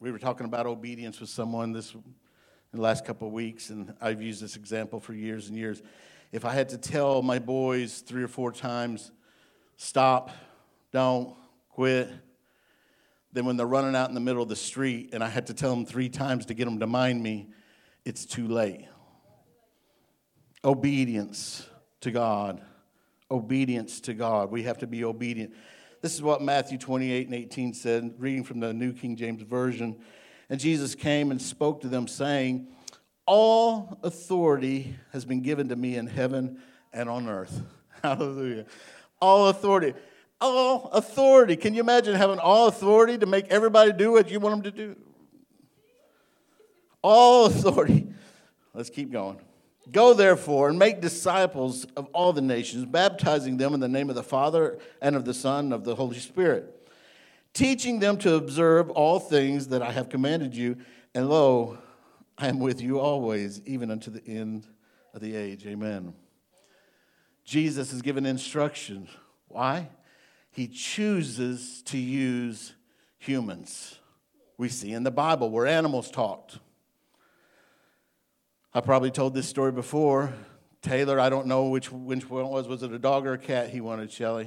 we were talking about obedience with someone this in the last couple of weeks, and I've used this example for years and years. If I had to tell my boys three or four times, stop, don't, quit, then when they're running out in the middle of the street and I had to tell them three times to get them to mind me, it's too late. Obedience to God. Obedience to God. We have to be obedient. This is what Matthew 28 and 18 said, reading from the New King James Version. And Jesus came and spoke to them, saying, All authority has been given to me in heaven and on earth. Hallelujah. All authority. All authority. Can you imagine having all authority to make everybody do what you want them to do? All authority. Let's keep going. Go therefore and make disciples of all the nations, baptizing them in the name of the Father and of the Son and of the Holy Spirit, teaching them to observe all things that I have commanded you. And lo, I am with you always, even unto the end of the age. Amen. Jesus is given instruction. Why? He chooses to use humans. We see in the Bible where animals talked. I probably told this story before. Taylor, I don't know which, which one it was. Was it a dog or a cat he wanted, Shelly?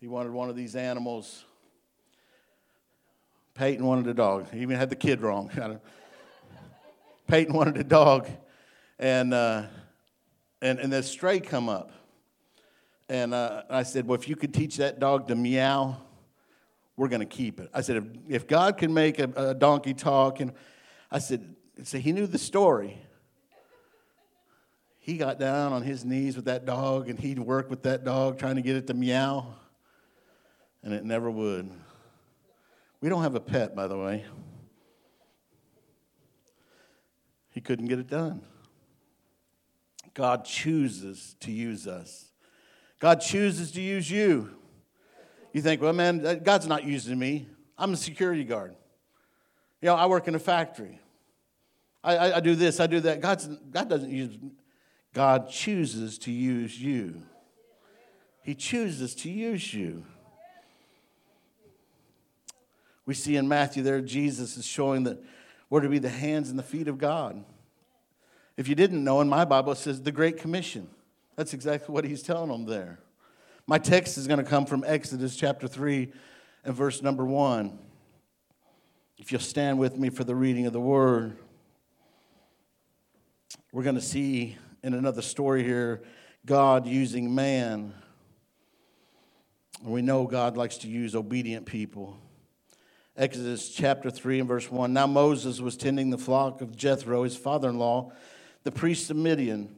He wanted one of these animals. Peyton wanted a dog. He even had the kid wrong. Peyton wanted a dog. And, uh, and, and this stray come up. And uh, I said, well, if you could teach that dog to meow, we're going to keep it. I said, if, if God can make a, a donkey talk, and I said, so he knew the story. He got down on his knees with that dog and he'd work with that dog trying to get it to meow, and it never would. We don't have a pet, by the way. He couldn't get it done. God chooses to use us. God chooses to use you. You think, well, man, God's not using me. I'm a security guard. You know, I work in a factory. I, I, I do this, I do that. God's, God doesn't use, God chooses to use you. He chooses to use you. We see in Matthew there, Jesus is showing that we're to be the hands and the feet of God. If you didn't know, in my Bible, it says the Great Commission. That's exactly what he's telling them there. My text is going to come from Exodus chapter 3 and verse number 1. If you'll stand with me for the reading of the word. We're going to see in another story here God using man. And we know God likes to use obedient people. Exodus chapter 3 and verse 1. Now Moses was tending the flock of Jethro, his father in law, the priest of Midian.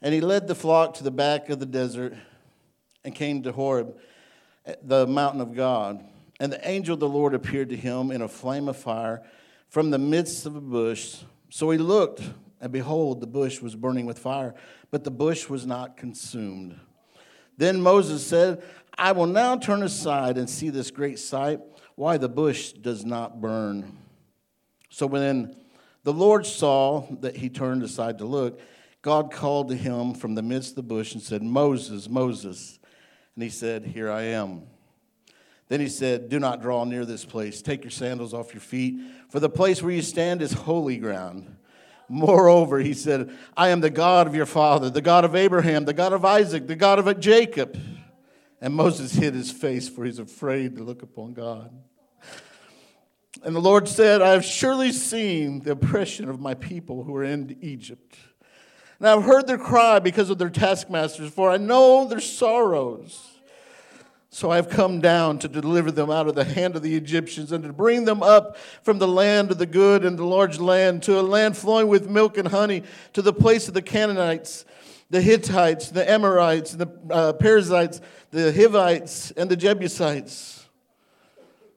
And he led the flock to the back of the desert and came to Horeb, the mountain of God. And the angel of the Lord appeared to him in a flame of fire from the midst of a bush. So he looked and behold, the bush was burning with fire, but the bush was not consumed. Then Moses said, I will now turn aside and see this great sight, why the bush does not burn. So when the Lord saw that he turned aside to look, God called to him from the midst of the bush and said, Moses, Moses. And he said, Here I am. Then he said, Do not draw near this place. Take your sandals off your feet, for the place where you stand is holy ground. Moreover, he said, I am the God of your father, the God of Abraham, the God of Isaac, the God of Jacob. And Moses hid his face, for he's afraid to look upon God. And the Lord said, I have surely seen the oppression of my people who are in Egypt. And I've heard their cry because of their taskmasters, for I know their sorrows. So I have come down to deliver them out of the hand of the Egyptians and to bring them up from the land of the good and the large land to a land flowing with milk and honey, to the place of the Canaanites, the Hittites, the Amorites, the uh, Perizzites, the Hivites, and the Jebusites.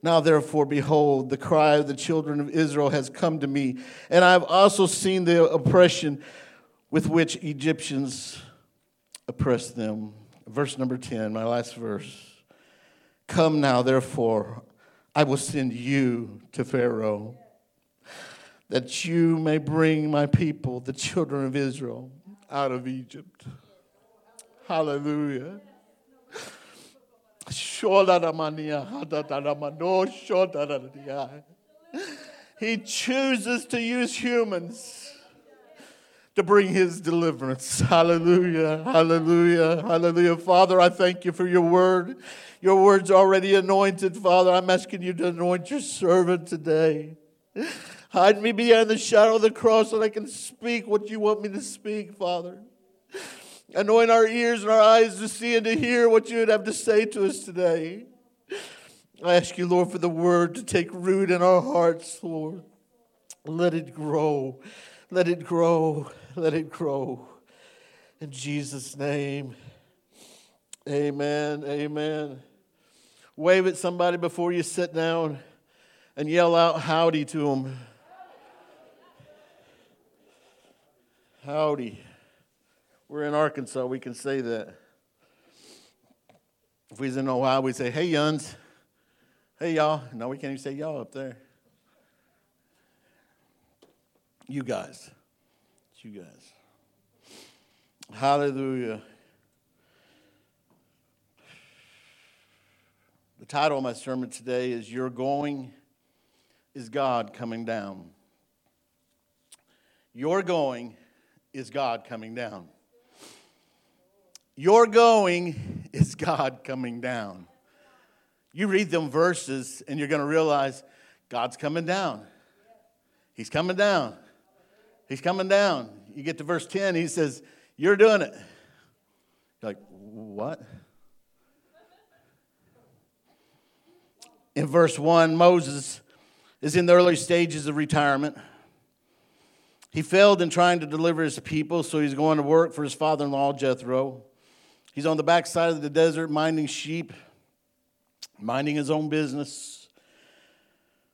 Now, therefore, behold, the cry of the children of Israel has come to me, and I have also seen the oppression with which Egyptians oppress them. Verse number 10, my last verse. Come now, therefore, I will send you to Pharaoh, that you may bring my people, the children of Israel, out of Egypt. Hallelujah. He chooses to use humans to bring his deliverance. Hallelujah, hallelujah, hallelujah. Father, I thank you for your word. Your word's already anointed, Father. I'm asking you to anoint your servant today. Hide me behind the shadow of the cross so I can speak what you want me to speak, Father. Anoint our ears and our eyes to see and to hear what you would have to say to us today. I ask you, Lord, for the word to take root in our hearts, Lord. Let it grow. Let it grow. Let it grow. In Jesus' name. Amen. Amen. Wave at somebody before you sit down and yell out howdy to them. Howdy. We're in Arkansas, we can say that. If we was in Ohio, we'd say, hey, yuns. Hey, y'all. No, we can't even say y'all up there. You guys. It's you guys. Hallelujah. The title of my sermon today is Your Going is God Coming Down. Your going is God coming down. Your going is God coming down. You read them verses and you're going to realize God's coming down. He's coming down. He's coming down. You get to verse 10, he says, You're doing it. You're like, what? In verse 1, Moses is in the early stages of retirement. He failed in trying to deliver his people, so he's going to work for his father in law, Jethro. He's on the backside of the desert minding sheep, minding his own business.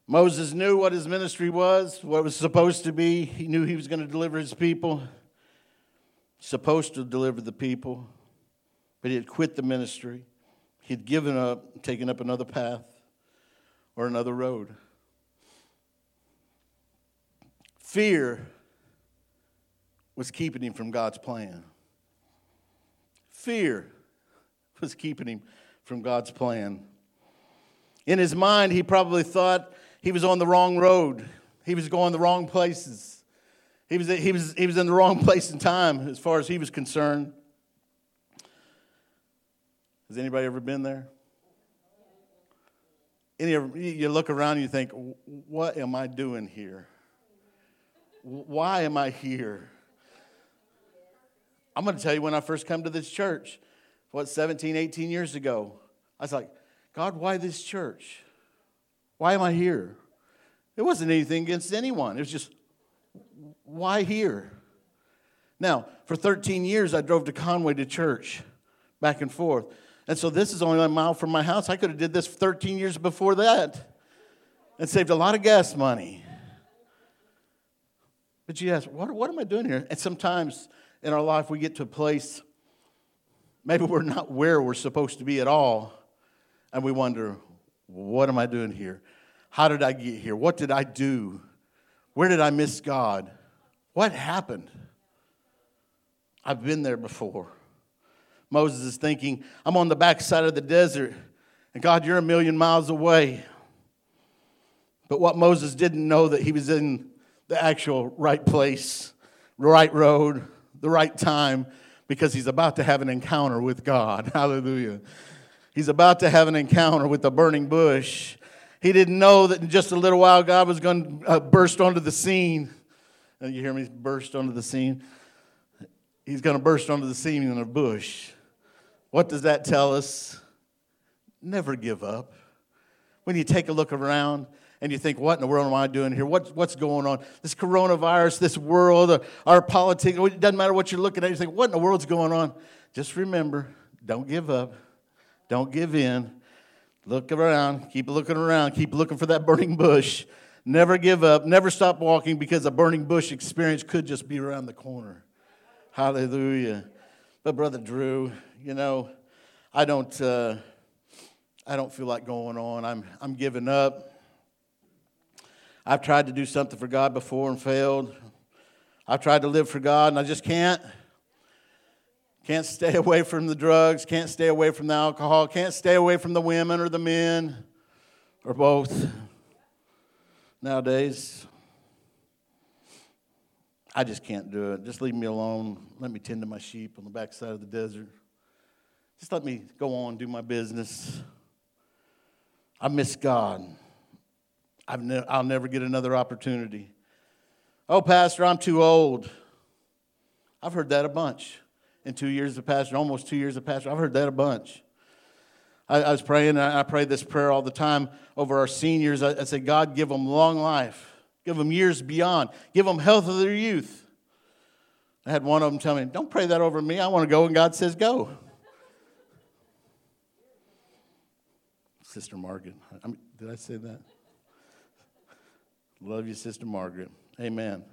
Moses knew what his ministry was, what it was supposed to be. He knew he was going to deliver his people, supposed to deliver the people, but he had quit the ministry. He had given up, taken up another path or another road. Fear was keeping him from God's plan. Fear was keeping him from God's plan. In his mind, he probably thought he was on the wrong road. He was going the wrong places. He was, he was, he was in the wrong place and time as far as he was concerned. Has anybody ever been there? Any, you look around and you think, what am I doing here? Why am I here? I'm going to tell you when I first come to this church, what, 17, 18 years ago, I was like, God, why this church? Why am I here? It wasn't anything against anyone. It was just, why here? Now, for 13 years, I drove to Conway to church, back and forth. And so this is only a mile from my house. I could have did this 13 years before that and saved a lot of gas money. But you ask, what, what am I doing here? And sometimes in our life we get to a place, maybe we're not where we're supposed to be at all, and we wonder, what am I doing here? How did I get here? What did I do? Where did I miss God? What happened? I've been there before. Moses is thinking, I'm on the backside of the desert, and God, you're a million miles away. But what Moses didn't know that he was in the actual right place, the right road, the right time because he's about to have an encounter with God. Hallelujah. He's about to have an encounter with the burning bush. He didn't know that in just a little while God was going to uh, burst onto the scene. Uh, you hear me? Burst onto the scene. He's going to burst onto the scene in a bush. What does that tell us? Never give up. When you take a look around, and you think, what in the world am I doing here? What, what's going on? This coronavirus, this world, uh, our politics, it doesn't matter what you're looking at. You think, what in the world's going on? Just remember, don't give up. Don't give in. Look around. Keep looking around. Keep looking for that burning bush. Never give up. Never stop walking because a burning bush experience could just be around the corner. Hallelujah. But, Brother Drew, you know, I don't, uh, I don't feel like going on. I'm, I'm giving up. I've tried to do something for God before and failed. I've tried to live for God and I just can't. Can't stay away from the drugs, can't stay away from the alcohol, can't stay away from the women or the men or both. nowadays. I just can't do it. Just leave me alone. Let me tend to my sheep on the backside of the desert. Just let me go on, do my business. I miss God. I've ne- I'll never get another opportunity. Oh, Pastor, I'm too old. I've heard that a bunch in two years of pastor, almost two years of pastor. I've heard that a bunch. I, I was praying, I pray this prayer all the time over our seniors. I, I said, God, give them long life, give them years beyond, give them health of their youth. I had one of them tell me, Don't pray that over me. I want to go, and God says, Go. Sister Margaret. I mean, did I say that? Love you, Sister Margaret. Amen.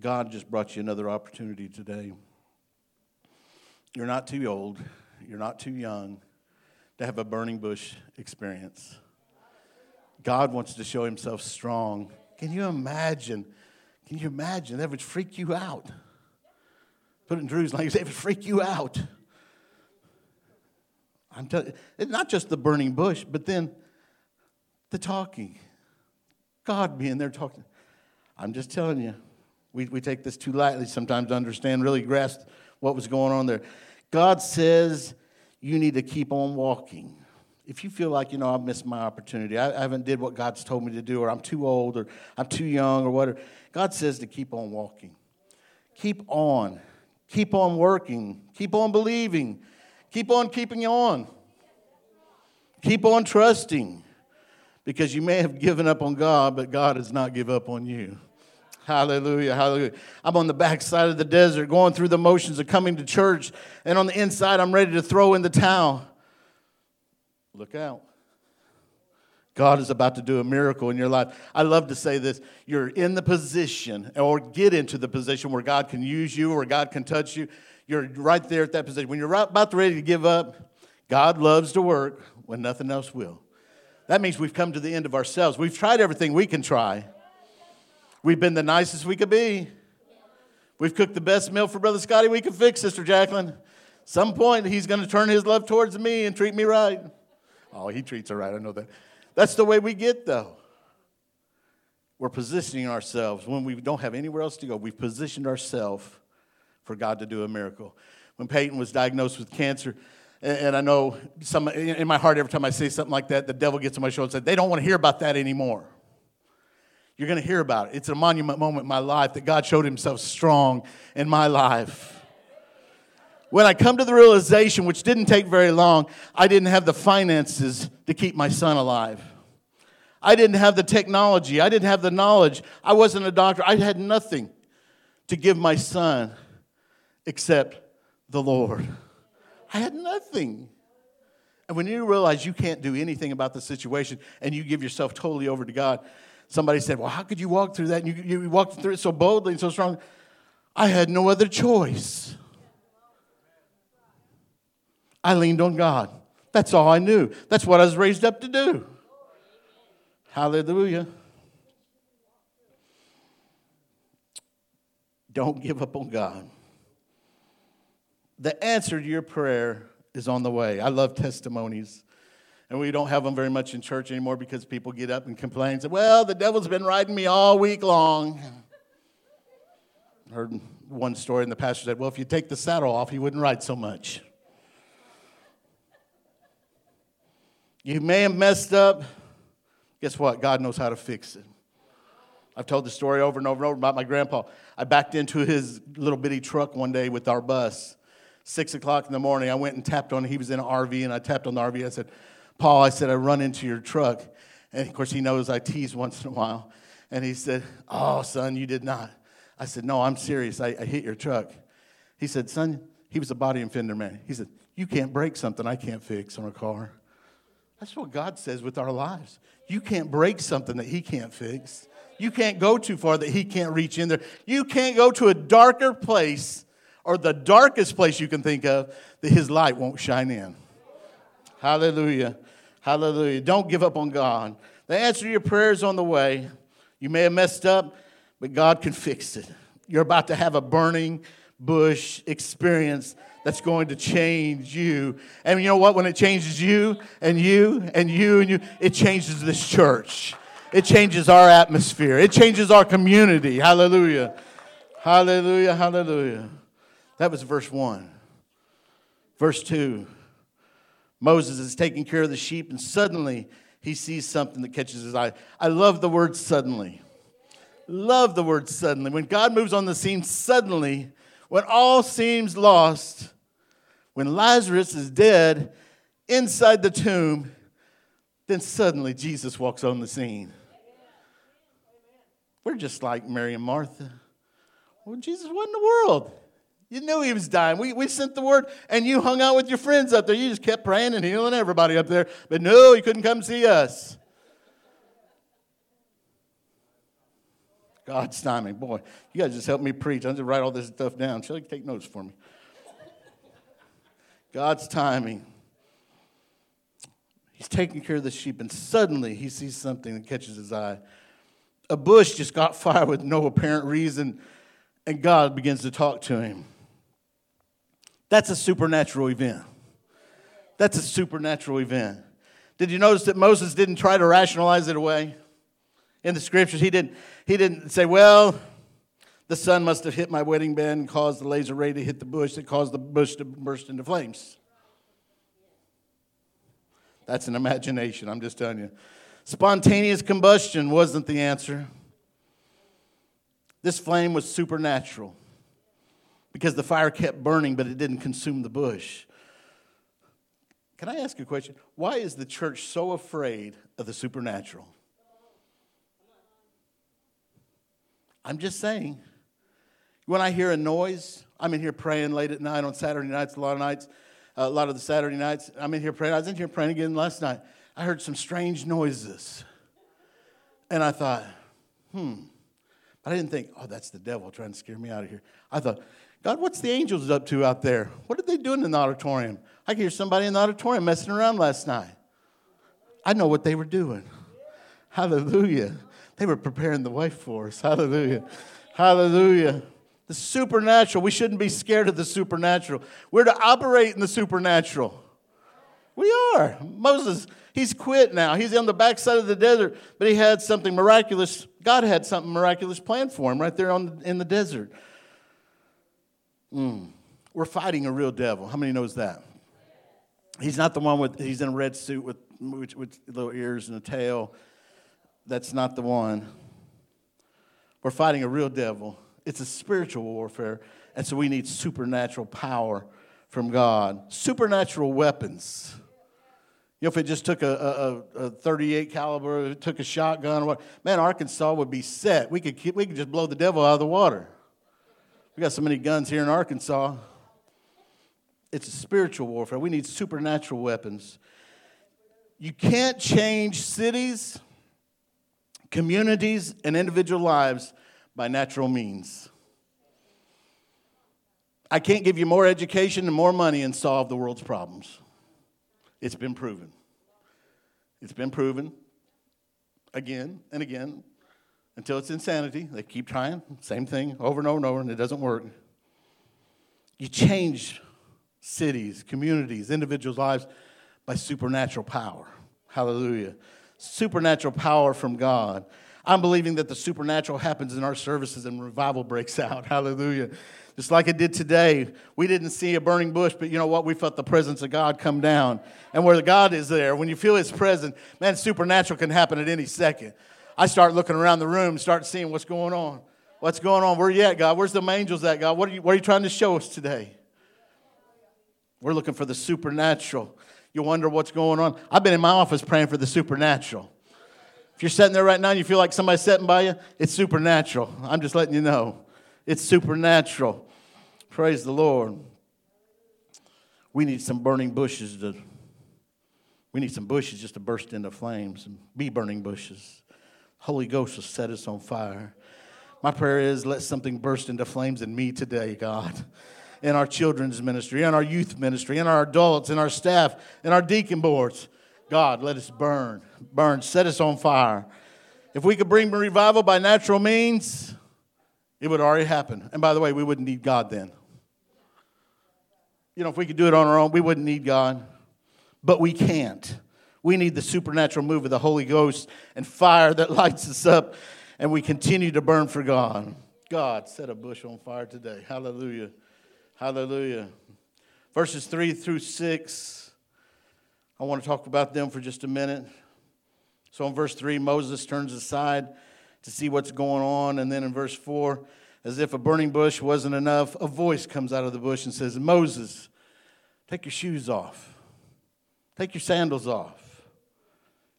God just brought you another opportunity today. You're not too old, you're not too young to have a burning bush experience. God wants to show himself strong. Can you imagine? Can you imagine? That would freak you out. Put it in Drew's language, it would freak you out. I'm telling not just the burning bush, but then the talking. God being there talking. I'm just telling you, we, we take this too lightly sometimes to understand, really grasp what was going on there. God says you need to keep on walking. If you feel like, you know, I've missed my opportunity, I, I haven't did what God's told me to do, or I'm too old, or I'm too young, or whatever, God says to keep on walking. Keep on. Keep on working. Keep on believing. Keep on keeping on. Keep on trusting. Because you may have given up on God, but God has not given up on you. Hallelujah, hallelujah. I'm on the backside of the desert going through the motions of coming to church, and on the inside, I'm ready to throw in the towel. Look out. God is about to do a miracle in your life. I love to say this you're in the position, or get into the position where God can use you, or God can touch you. You're right there at that position. When you're about ready to give up, God loves to work when nothing else will. That means we've come to the end of ourselves. We've tried everything we can try. We've been the nicest we could be. We've cooked the best meal for Brother Scotty we could fix, Sister Jacqueline. Some point he's going to turn his love towards me and treat me right. Oh, he treats her right. I know that. That's the way we get, though. We're positioning ourselves when we don't have anywhere else to go. We've positioned ourselves for God to do a miracle. When Peyton was diagnosed with cancer, and I know some in my heart every time I say something like that, the devil gets on my shoulder and says, "They don't want to hear about that anymore." You're going to hear about it. It's a monument moment in my life that God showed himself strong in my life. When I come to the realization, which didn't take very long, I didn't have the finances to keep my son alive. I didn't have the technology. I didn't have the knowledge. I wasn't a doctor. I had nothing to give my son except the Lord. I had nothing. And when you realize you can't do anything about the situation and you give yourself totally over to God, Somebody said, Well, how could you walk through that? And you, you walked through it so boldly and so strong. I had no other choice. I leaned on God. That's all I knew. That's what I was raised up to do. Hallelujah. Don't give up on God. The answer to your prayer is on the way. I love testimonies. And we don't have them very much in church anymore because people get up and complain and say, Well, the devil's been riding me all week long. I heard one story, and the pastor said, Well, if you take the saddle off, he wouldn't ride so much. You may have messed up. Guess what? God knows how to fix it. I've told the story over and over and over about my grandpa. I backed into his little bitty truck one day with our bus. Six o'clock in the morning, I went and tapped on, he was in an RV, and I tapped on the RV. I said, Paul, I said, I run into your truck. And of course, he knows I tease once in a while. And he said, Oh, son, you did not. I said, No, I'm serious. I, I hit your truck. He said, Son, he was a body and fender man. He said, You can't break something I can't fix on a car. That's what God says with our lives. You can't break something that He can't fix. You can't go too far that He can't reach in there. You can't go to a darker place or the darkest place you can think of that His light won't shine in. Hallelujah. Hallelujah. Don't give up on God. The answer to your prayer is on the way. You may have messed up, but God can fix it. You're about to have a burning bush experience that's going to change you. And you know what? When it changes you and you and you and you, it changes this church. It changes our atmosphere. It changes our community. Hallelujah. Hallelujah. Hallelujah. That was verse 1. Verse 2 Moses is taking care of the sheep, and suddenly he sees something that catches his eye. I love the word suddenly. Love the word suddenly. When God moves on the scene suddenly, when all seems lost, when Lazarus is dead inside the tomb, then suddenly Jesus walks on the scene. We're just like Mary and Martha. Well, Jesus, what in the world? You knew he was dying. We, we sent the word, and you hung out with your friends up there. You just kept praying and healing everybody up there. But no, you couldn't come see us. God's timing. Boy, you guys just help me preach. I'm just write all this stuff down. Shall you take notes for me? God's timing. He's taking care of the sheep, and suddenly he sees something that catches his eye. A bush just got fire with no apparent reason, and God begins to talk to him. That's a supernatural event. That's a supernatural event. Did you notice that Moses didn't try to rationalize it away? In the scriptures, he didn't, he didn't say, well, the sun must have hit my wedding band and caused the laser ray to hit the bush that caused the bush to burst into flames. That's an imagination, I'm just telling you. Spontaneous combustion wasn't the answer. This flame was supernatural because the fire kept burning, but it didn't consume the bush. Can I ask you a question? Why is the church so afraid of the supernatural? I'm just saying. When I hear a noise, I'm in here praying late at night on Saturday nights, a lot of nights, a lot of the Saturday nights. I'm in here praying. I was in here praying again last night. I heard some strange noises. And I thought, hmm. But I didn't think, oh, that's the devil trying to scare me out of here. I thought, God, what's the angels up to out there? What are they doing in the auditorium? I could hear somebody in the auditorium messing around last night. I know what they were doing. Hallelujah. They were preparing the way for us. Hallelujah. Hallelujah. The supernatural. We shouldn't be scared of the supernatural. We're to operate in the supernatural. We are. Moses, he's quit now. He's on the backside of the desert, but he had something miraculous. God had something miraculous planned for him right there on, in the desert. Mm. We're fighting a real devil. How many knows that? He's not the one with, he's in a red suit with, with, with little ears and a tail. That's not the one. We're fighting a real devil. It's a spiritual warfare. And so we need supernatural power from God, supernatural weapons. You know, if it just took a, a, a 38 caliber, it took a shotgun, or what, man, Arkansas would be set. We could, keep, we could just blow the devil out of the water. We got so many guns here in Arkansas. It's a spiritual warfare. We need supernatural weapons. You can't change cities, communities, and individual lives by natural means. I can't give you more education and more money and solve the world's problems. It's been proven. It's been proven again and again until it's insanity. They keep trying, same thing over and over and over, and it doesn't work. You change cities, communities, individuals' lives by supernatural power. Hallelujah. Supernatural power from God. I'm believing that the supernatural happens in our services and revival breaks out. Hallelujah. Just like it did today. We didn't see a burning bush, but you know what? We felt the presence of God come down. And where God is there, when you feel His presence, man, supernatural can happen at any second. I start looking around the room, start seeing what's going on. What's going on? Where you at, God? Where's the angels at, God? What are you, what are you trying to show us today? We're looking for the supernatural. You wonder what's going on. I've been in my office praying for the supernatural. If you're sitting there right now and you feel like somebody's sitting by you, it's supernatural. I'm just letting you know. It's supernatural. Praise the Lord. We need some burning bushes to, we need some bushes just to burst into flames and be burning bushes. Holy Ghost will set us on fire. My prayer is let something burst into flames in me today, God. In our children's ministry, in our youth ministry, in our adults, in our staff, in our deacon boards. God, let us burn, burn, set us on fire. If we could bring revival by natural means, it would already happen. And by the way, we wouldn't need God then. You know, if we could do it on our own, we wouldn't need God. But we can't. We need the supernatural move of the Holy Ghost and fire that lights us up, and we continue to burn for God. God, set a bush on fire today. Hallelujah. Hallelujah. Verses 3 through 6, I want to talk about them for just a minute. So in verse 3, Moses turns aside to see what's going on. And then in verse 4, as if a burning bush wasn't enough, a voice comes out of the bush and says, Moses, take your shoes off, take your sandals off.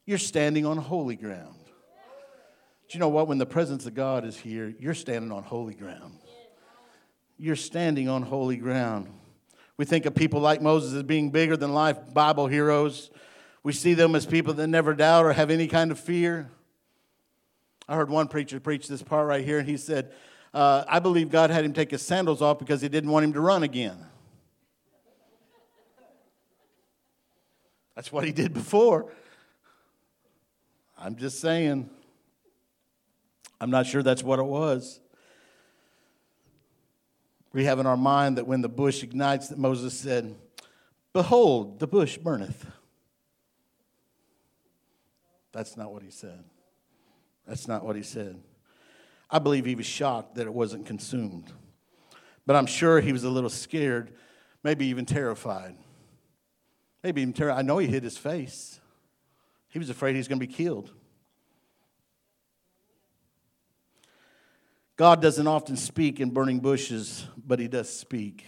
You're standing on holy ground. Do you know what? When the presence of God is here, you're standing on holy ground. You're standing on holy ground. We think of people like Moses as being bigger than life Bible heroes. We see them as people that never doubt or have any kind of fear. I heard one preacher preach this part right here, and he said, uh, I believe God had him take his sandals off because he didn't want him to run again. That's what he did before. I'm just saying. I'm not sure that's what it was. We have in our mind that when the bush ignites, that Moses said, Behold, the bush burneth. That's not what he said. That's not what he said. I believe he was shocked that it wasn't consumed. But I'm sure he was a little scared, maybe even terrified. Maybe even terrified. I know he hid his face. He was afraid he was going to be killed. God doesn't often speak in burning bushes, but he does speak.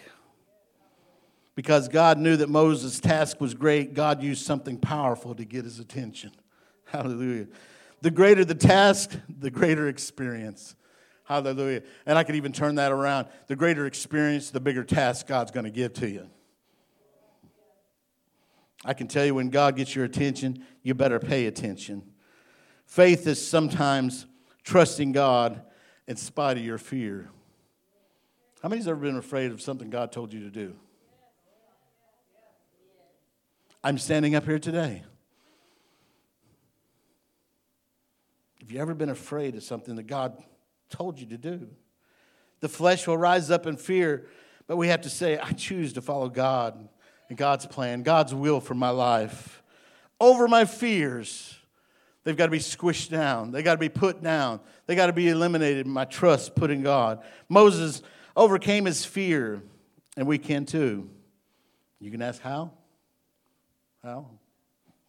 Because God knew that Moses' task was great, God used something powerful to get his attention. Hallelujah. The greater the task, the greater experience. Hallelujah. And I could even turn that around. The greater experience, the bigger task God's going to give to you. I can tell you when God gets your attention, you better pay attention. Faith is sometimes trusting God in spite of your fear. How many's ever been afraid of something God told you to do? I'm standing up here today. Have you ever been afraid of something that God told you to do? The flesh will rise up in fear, but we have to say, I choose to follow God and God's plan, God's will for my life over my fears. They've got to be squished down. They got to be put down. They got to be eliminated. My trust put in God. Moses overcame his fear, and we can too. You can ask how? How?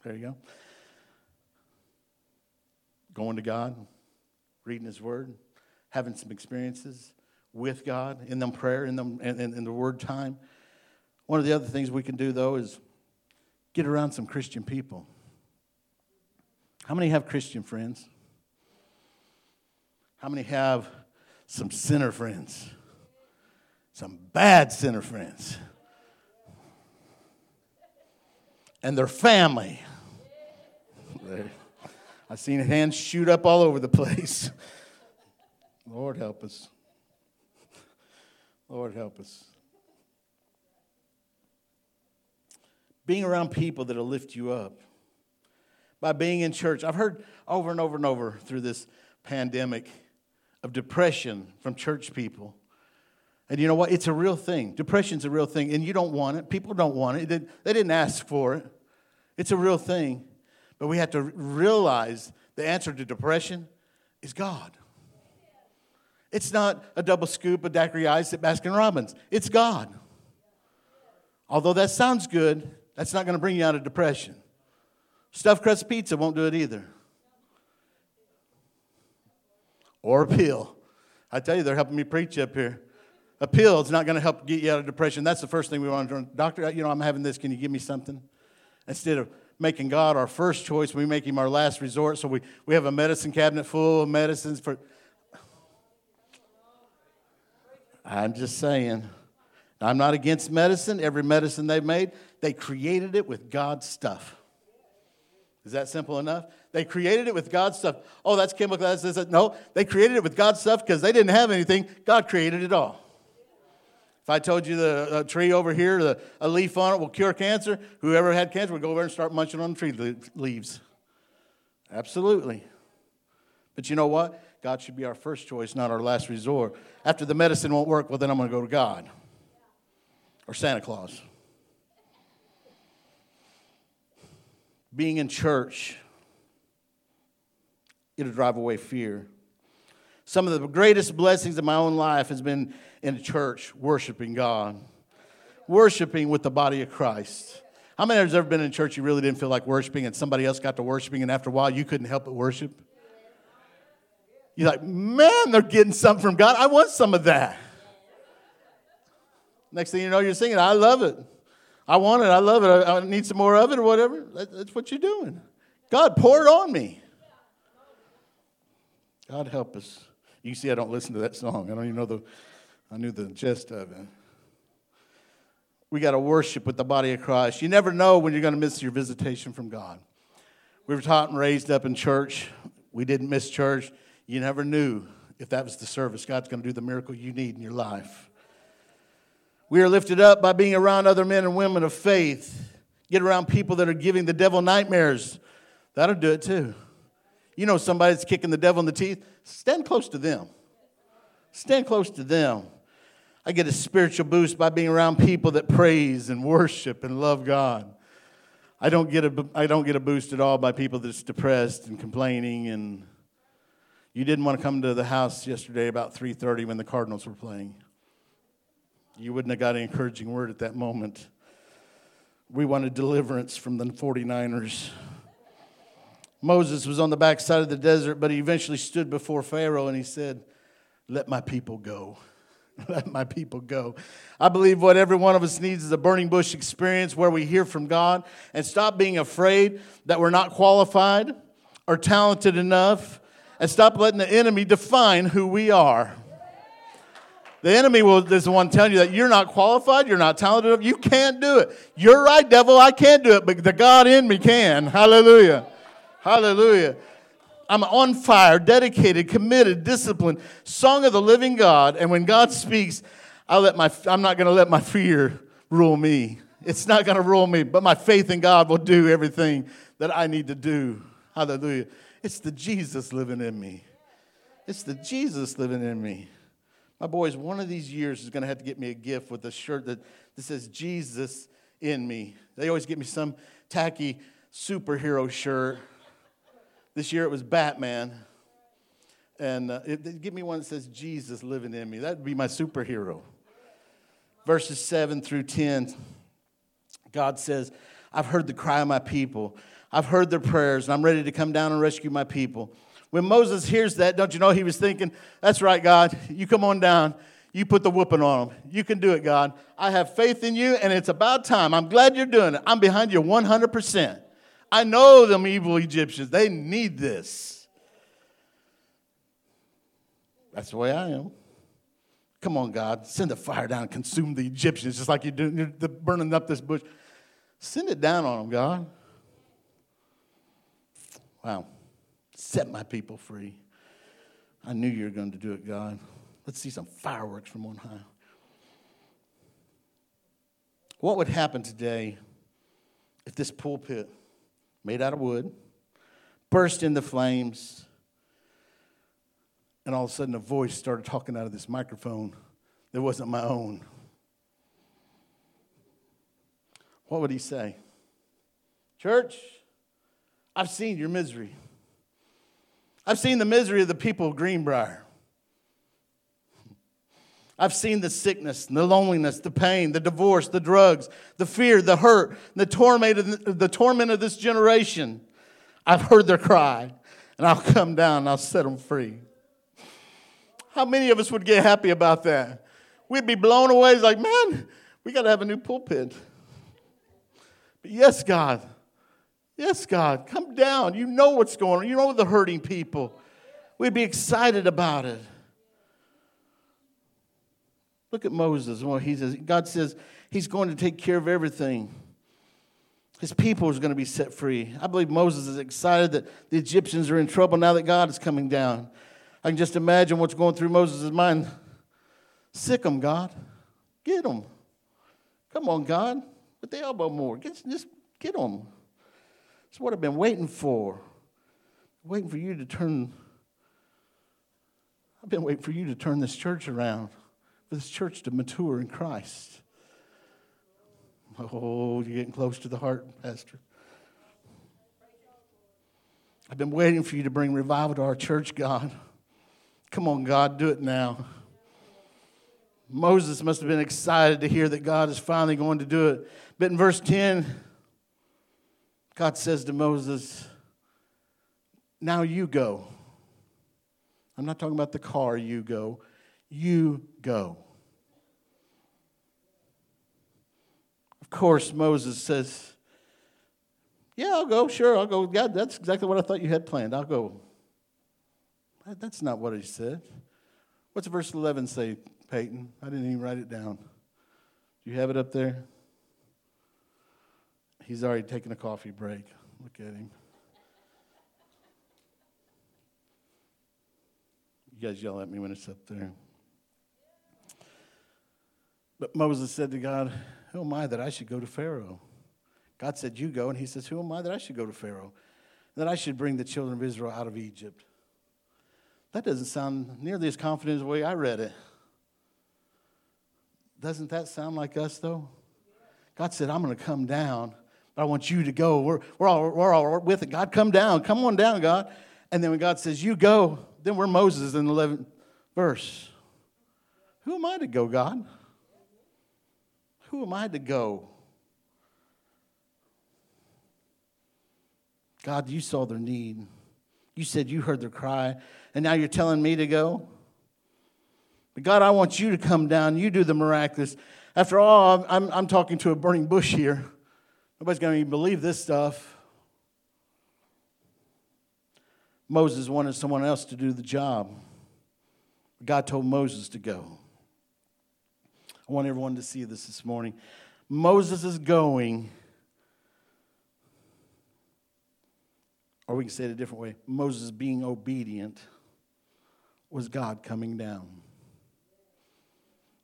There you go. Going to God, reading His Word, having some experiences with God in them prayer, in them in, in, in the Word time. One of the other things we can do though is get around some Christian people. How many have Christian friends? How many have some sinner friends? Some bad sinner friends. And their family. I've seen hands shoot up all over the place. Lord help us. Lord help us. Being around people that'll lift you up by being in church. I've heard over and over and over through this pandemic of depression from church people. And you know what? It's a real thing. Depression's a real thing, and you don't want it. People don't want it. They didn't ask for it. It's a real thing. But we have to realize the answer to depression is God. It's not a double scoop of daiquiri ice at Baskin Robbins. It's God. Although that sounds good, that's not going to bring you out of depression. Stuffed crust pizza won't do it either. Or a pill. I tell you, they're helping me preach up here. A pill is not going to help get you out of depression. That's the first thing we want to do. Doctor, you know, I'm having this. Can you give me something? Instead of making God our first choice, we make him our last resort. So we, we have a medicine cabinet full of medicines for. I'm just saying. I'm not against medicine. Every medicine they've made, they created it with God's stuff. Is that simple enough? They created it with God's stuff. Oh, that's chemical. That's this. No, they created it with God's stuff because they didn't have anything. God created it all. If I told you the tree over here, the, a leaf on it will cure cancer, whoever had cancer would go over and start munching on the tree leaves. Absolutely. But you know what? God should be our first choice, not our last resort. After the medicine won't work, well, then I'm going to go to God or Santa Claus. Being in church, it'll drive away fear. Some of the greatest blessings of my own life has been in church, worshiping God, worshiping with the body of Christ. How many of you ever been in church you really didn't feel like worshiping and somebody else got to worshiping and after a while you couldn't help but worship? You're like, man, they're getting something from God. I want some of that. Next thing you know, you're singing, I love it. I want it. I love it. I, need some more of it or whatever. that's what you're doing. God, pour it on me. God help us. You see, I don't listen to that song. I don't even know the, I knew the gist of it. We got to worship with the body of Christ. You never know when you're going to miss your visitation from God. We were taught and raised up in church. We didn't miss church. You never knew if that was the service. God's going to do the miracle you need in your life. We are lifted up by being around other men and women of faith. Get around people that are giving the devil nightmares. That'll do it too. You know somebody that's kicking the devil in the teeth? Stand close to them. Stand close to them. I get a spiritual boost by being around people that praise and worship and love God. I don't get a, I don't get a boost at all by people that's depressed and complaining and you didn't want to come to the house yesterday about 3:30 when the Cardinals were playing. You wouldn't have got an encouraging word at that moment. We wanted deliverance from the 49ers. Moses was on the backside of the desert, but he eventually stood before Pharaoh and he said, Let my people go. Let my people go. I believe what every one of us needs is a burning bush experience where we hear from God and stop being afraid that we're not qualified or talented enough and stop letting the enemy define who we are. The enemy will, is the one telling you that you're not qualified, you're not talented enough, you can't do it. You're right, devil, I can't do it, but the God in me can. Hallelujah. Hallelujah. I'm on fire, dedicated, committed, disciplined, song of the living God. And when God speaks, I'll let my, I'm not going to let my fear rule me. It's not going to rule me, but my faith in God will do everything that I need to do. Hallelujah. It's the Jesus living in me. It's the Jesus living in me. My boys, one of these years is going to have to get me a gift with a shirt that, that says Jesus in me. They always get me some tacky superhero shirt. This year it was Batman. And uh, it, give me one that says Jesus living in me. That would be my superhero. Verses 7 through 10, God says, I've heard the cry of my people. I've heard their prayers, and I'm ready to come down and rescue my people. When Moses hears that, don't you know he was thinking, That's right, God, you come on down. You put the whooping on them. You can do it, God. I have faith in you, and it's about time. I'm glad you're doing it. I'm behind you 100%. I know them evil Egyptians. They need this. That's the way I am. Come on, God. Send the fire down and consume the Egyptians, just like you're doing, you're burning up this bush. Send it down on them, God. Wow. Set my people free. I knew you were going to do it, God. Let's see some fireworks from on high. What would happen today if this pulpit, made out of wood, burst into flames, and all of a sudden a voice started talking out of this microphone that wasn't my own? What would he say? Church, I've seen your misery. I've seen the misery of the people of Greenbrier. I've seen the sickness, the loneliness, the pain, the divorce, the drugs, the fear, the hurt, the torment of, the torment of this generation. I've heard their cry, and I'll come down and I'll set them free. How many of us would get happy about that? We'd be blown away. It's like, man, we got to have a new pulpit. But yes, God, Yes, God, come down. You know what's going on. You know the hurting people. We'd be excited about it. Look at Moses. Well, he says, God says he's going to take care of everything. His people is going to be set free. I believe Moses is excited that the Egyptians are in trouble now that God is coming down. I can just imagine what's going through Moses' mind. Sic them, God. Get them. Come on, God. Put the elbow more. Get, just get them. It's what I've been waiting for. Waiting for you to turn. I've been waiting for you to turn this church around, for this church to mature in Christ. Oh, you're getting close to the heart, Pastor. I've been waiting for you to bring revival to our church, God. Come on, God, do it now. Moses must have been excited to hear that God is finally going to do it. But in verse 10, God says to Moses, Now you go. I'm not talking about the car, you go. You go. Of course, Moses says, Yeah, I'll go. Sure, I'll go. God, that's exactly what I thought you had planned. I'll go. That's not what he said. What's verse 11 say, Peyton? I didn't even write it down. Do you have it up there? He's already taken a coffee break. Look at him. You guys yell at me when it's up there. But Moses said to God, Who am I that I should go to Pharaoh? God said, You go. And he says, Who am I that I should go to Pharaoh? That I should bring the children of Israel out of Egypt. That doesn't sound nearly as confident as the way I read it. Doesn't that sound like us, though? God said, I'm going to come down, I want you to go. We're, we're, all, we're all with it. God, come down. Come on down, God. And then when God says, You go, then we're Moses in the 11th verse. Who am I to go, God? Who am I to go? God, you saw their need. You said you heard their cry, and now you're telling me to go? But God, I want you to come down. You do the miraculous. After all, I'm, I'm talking to a burning bush here. Nobody's going to believe this stuff. Moses wanted someone else to do the job. God told Moses to go. I want everyone to see this this morning. Moses is going, or we can say it a different way Moses being obedient was God coming down.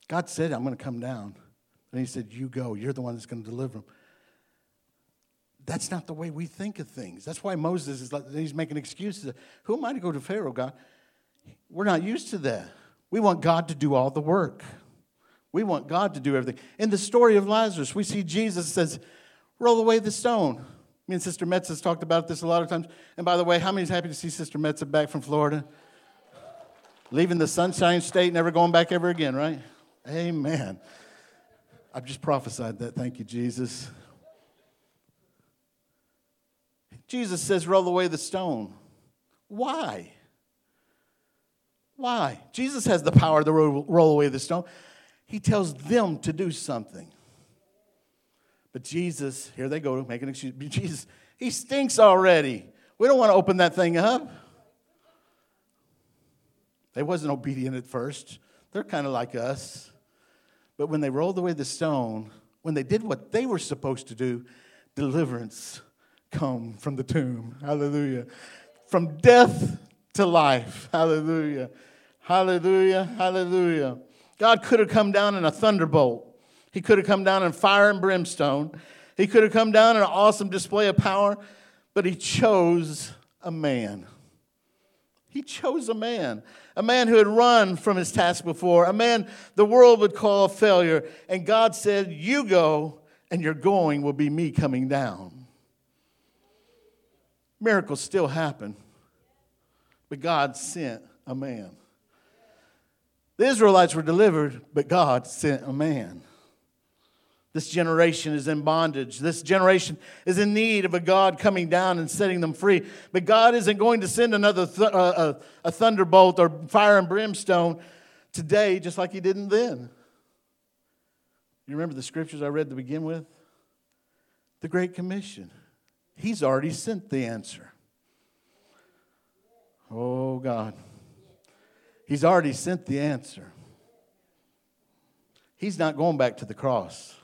God said, I'm going to come down. And he said, You go. You're the one that's going to deliver them. That's not the way we think of things. That's why Moses is like, he's making excuses. Who am I to go to Pharaoh, God? We're not used to that. We want God to do all the work. We want God to do everything. In the story of Lazarus, we see Jesus says, Roll away the stone. Me and Sister Metz has talked about this a lot of times. And by the way, how many is happy to see Sister Metz back from Florida? Leaving the sunshine state, never going back ever again, right? Amen. I've just prophesied that. Thank you, Jesus. Jesus says, roll away the stone. Why? Why? Jesus has the power to roll away the stone. He tells them to do something. But Jesus, here they go, making an excuse. Jesus, he stinks already. We don't want to open that thing up. They wasn't obedient at first. They're kind of like us. But when they rolled away the stone, when they did what they were supposed to do, deliverance come from the tomb. Hallelujah. From death to life. Hallelujah. Hallelujah. Hallelujah. God could have come down in a thunderbolt. He could have come down in fire and brimstone. He could have come down in an awesome display of power, but he chose a man. He chose a man, a man who had run from his task before, a man the world would call a failure. And God said, You go, and your going will be me coming down. Miracles still happen, but God sent a man. The Israelites were delivered, but God sent a man. This generation is in bondage. This generation is in need of a God coming down and setting them free. But God isn't going to send another th- uh, a, a thunderbolt or fire and brimstone today, just like He didn't then. You remember the scriptures I read to begin with? The Great Commission. He's already sent the answer. Oh, God. He's already sent the answer. He's not going back to the cross.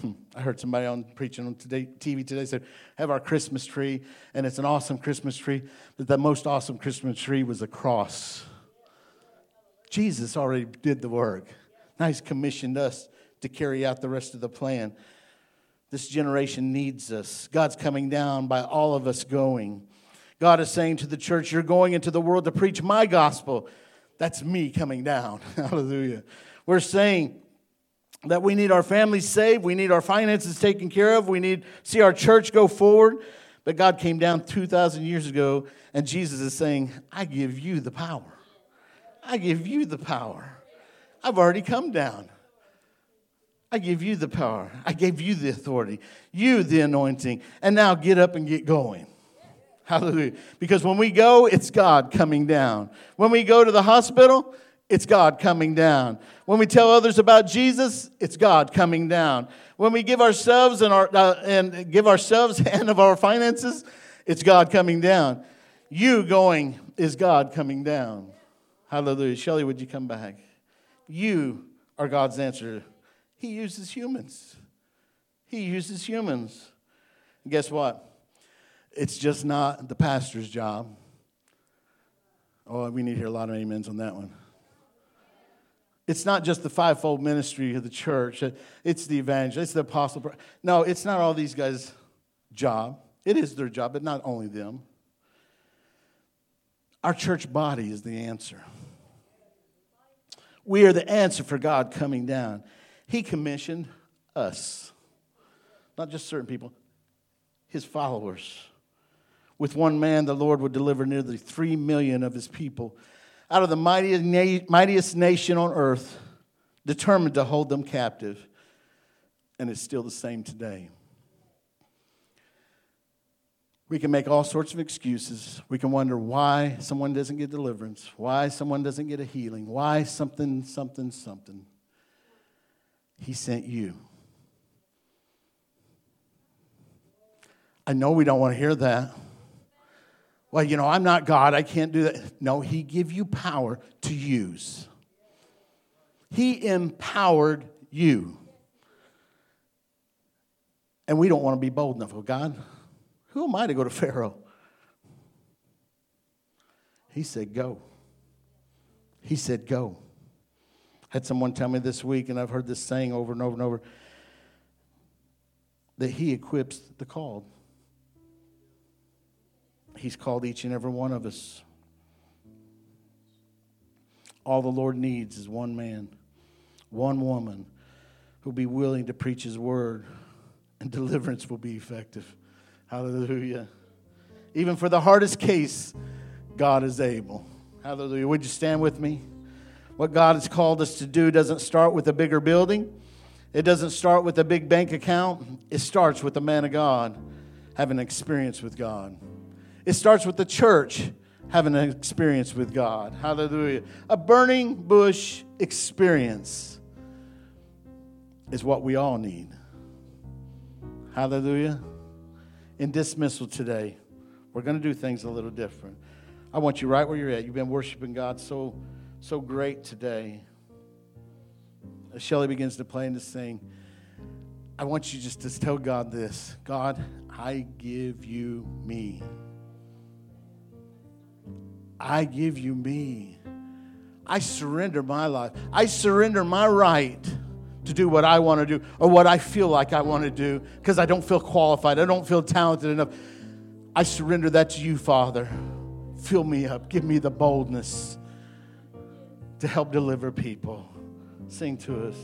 Hmm. I heard somebody on preaching on today, TV today said, "Have our Christmas tree, and it's an awesome Christmas tree, but the most awesome Christmas tree was a cross." Jesus already did the work. Now He's commissioned us to carry out the rest of the plan. This generation needs us. God's coming down by all of us going. God is saying to the church, You're going into the world to preach my gospel. That's me coming down. Hallelujah. We're saying that we need our families saved, we need our finances taken care of, we need see our church go forward. But God came down 2,000 years ago, and Jesus is saying, I give you the power. I give you the power. I've already come down. I give you the power. I gave you the authority, you the anointing. And now get up and get going. Hallelujah. Because when we go, it's God coming down. When we go to the hospital, it's God coming down. When we tell others about Jesus, it's God coming down. When we give ourselves and, our, uh, and give ourselves and of our finances, it's God coming down. You going is God coming down. Hallelujah. Shelly, would you come back? You are God's answer. He uses humans. He uses humans. And guess what? It's just not the pastor's job. Oh, we need to hear a lot of amens on that one. It's not just the fivefold ministry of the church. It's the evangelist, it's the apostle. No, it's not all these guys' job. It is their job, but not only them. Our church body is the answer. We are the answer for God coming down. He commissioned us, not just certain people, his followers. With one man, the Lord would deliver nearly three million of his people out of the mightiest, nation on earth, determined to hold them captive. And it's still the same today. We can make all sorts of excuses. We can wonder why someone doesn't get deliverance, why someone doesn't get a healing, why something, something, something. He sent you. I know we don't want to hear that well, you know, I'm not God, I can't do that. No, He gave you power to use. He empowered you. And we don't want to be bold enough. Well, God, who am I to go to Pharaoh? He said, Go. He said, Go. Had someone tell me this week, and I've heard this saying over and over and over that He equips the called. He's called each and every one of us. All the Lord needs is one man, one woman who'll be willing to preach His word, and deliverance will be effective. Hallelujah. Even for the hardest case, God is able. Hallelujah. Would you stand with me? What God has called us to do doesn't start with a bigger building. It doesn't start with a big bank account. It starts with a man of God having an experience with God. It starts with the church having an experience with God. Hallelujah. A burning bush experience is what we all need. Hallelujah. In dismissal today, we're going to do things a little different. I want you right where you're at. You've been worshiping God so, so great today. As Shelly begins to play and to sing, I want you just to tell God this God, I give you me. I give you me. I surrender my life. I surrender my right to do what I want to do or what I feel like I want to do because I don't feel qualified. I don't feel talented enough. I surrender that to you, Father. Fill me up. Give me the boldness to help deliver people. Sing to us.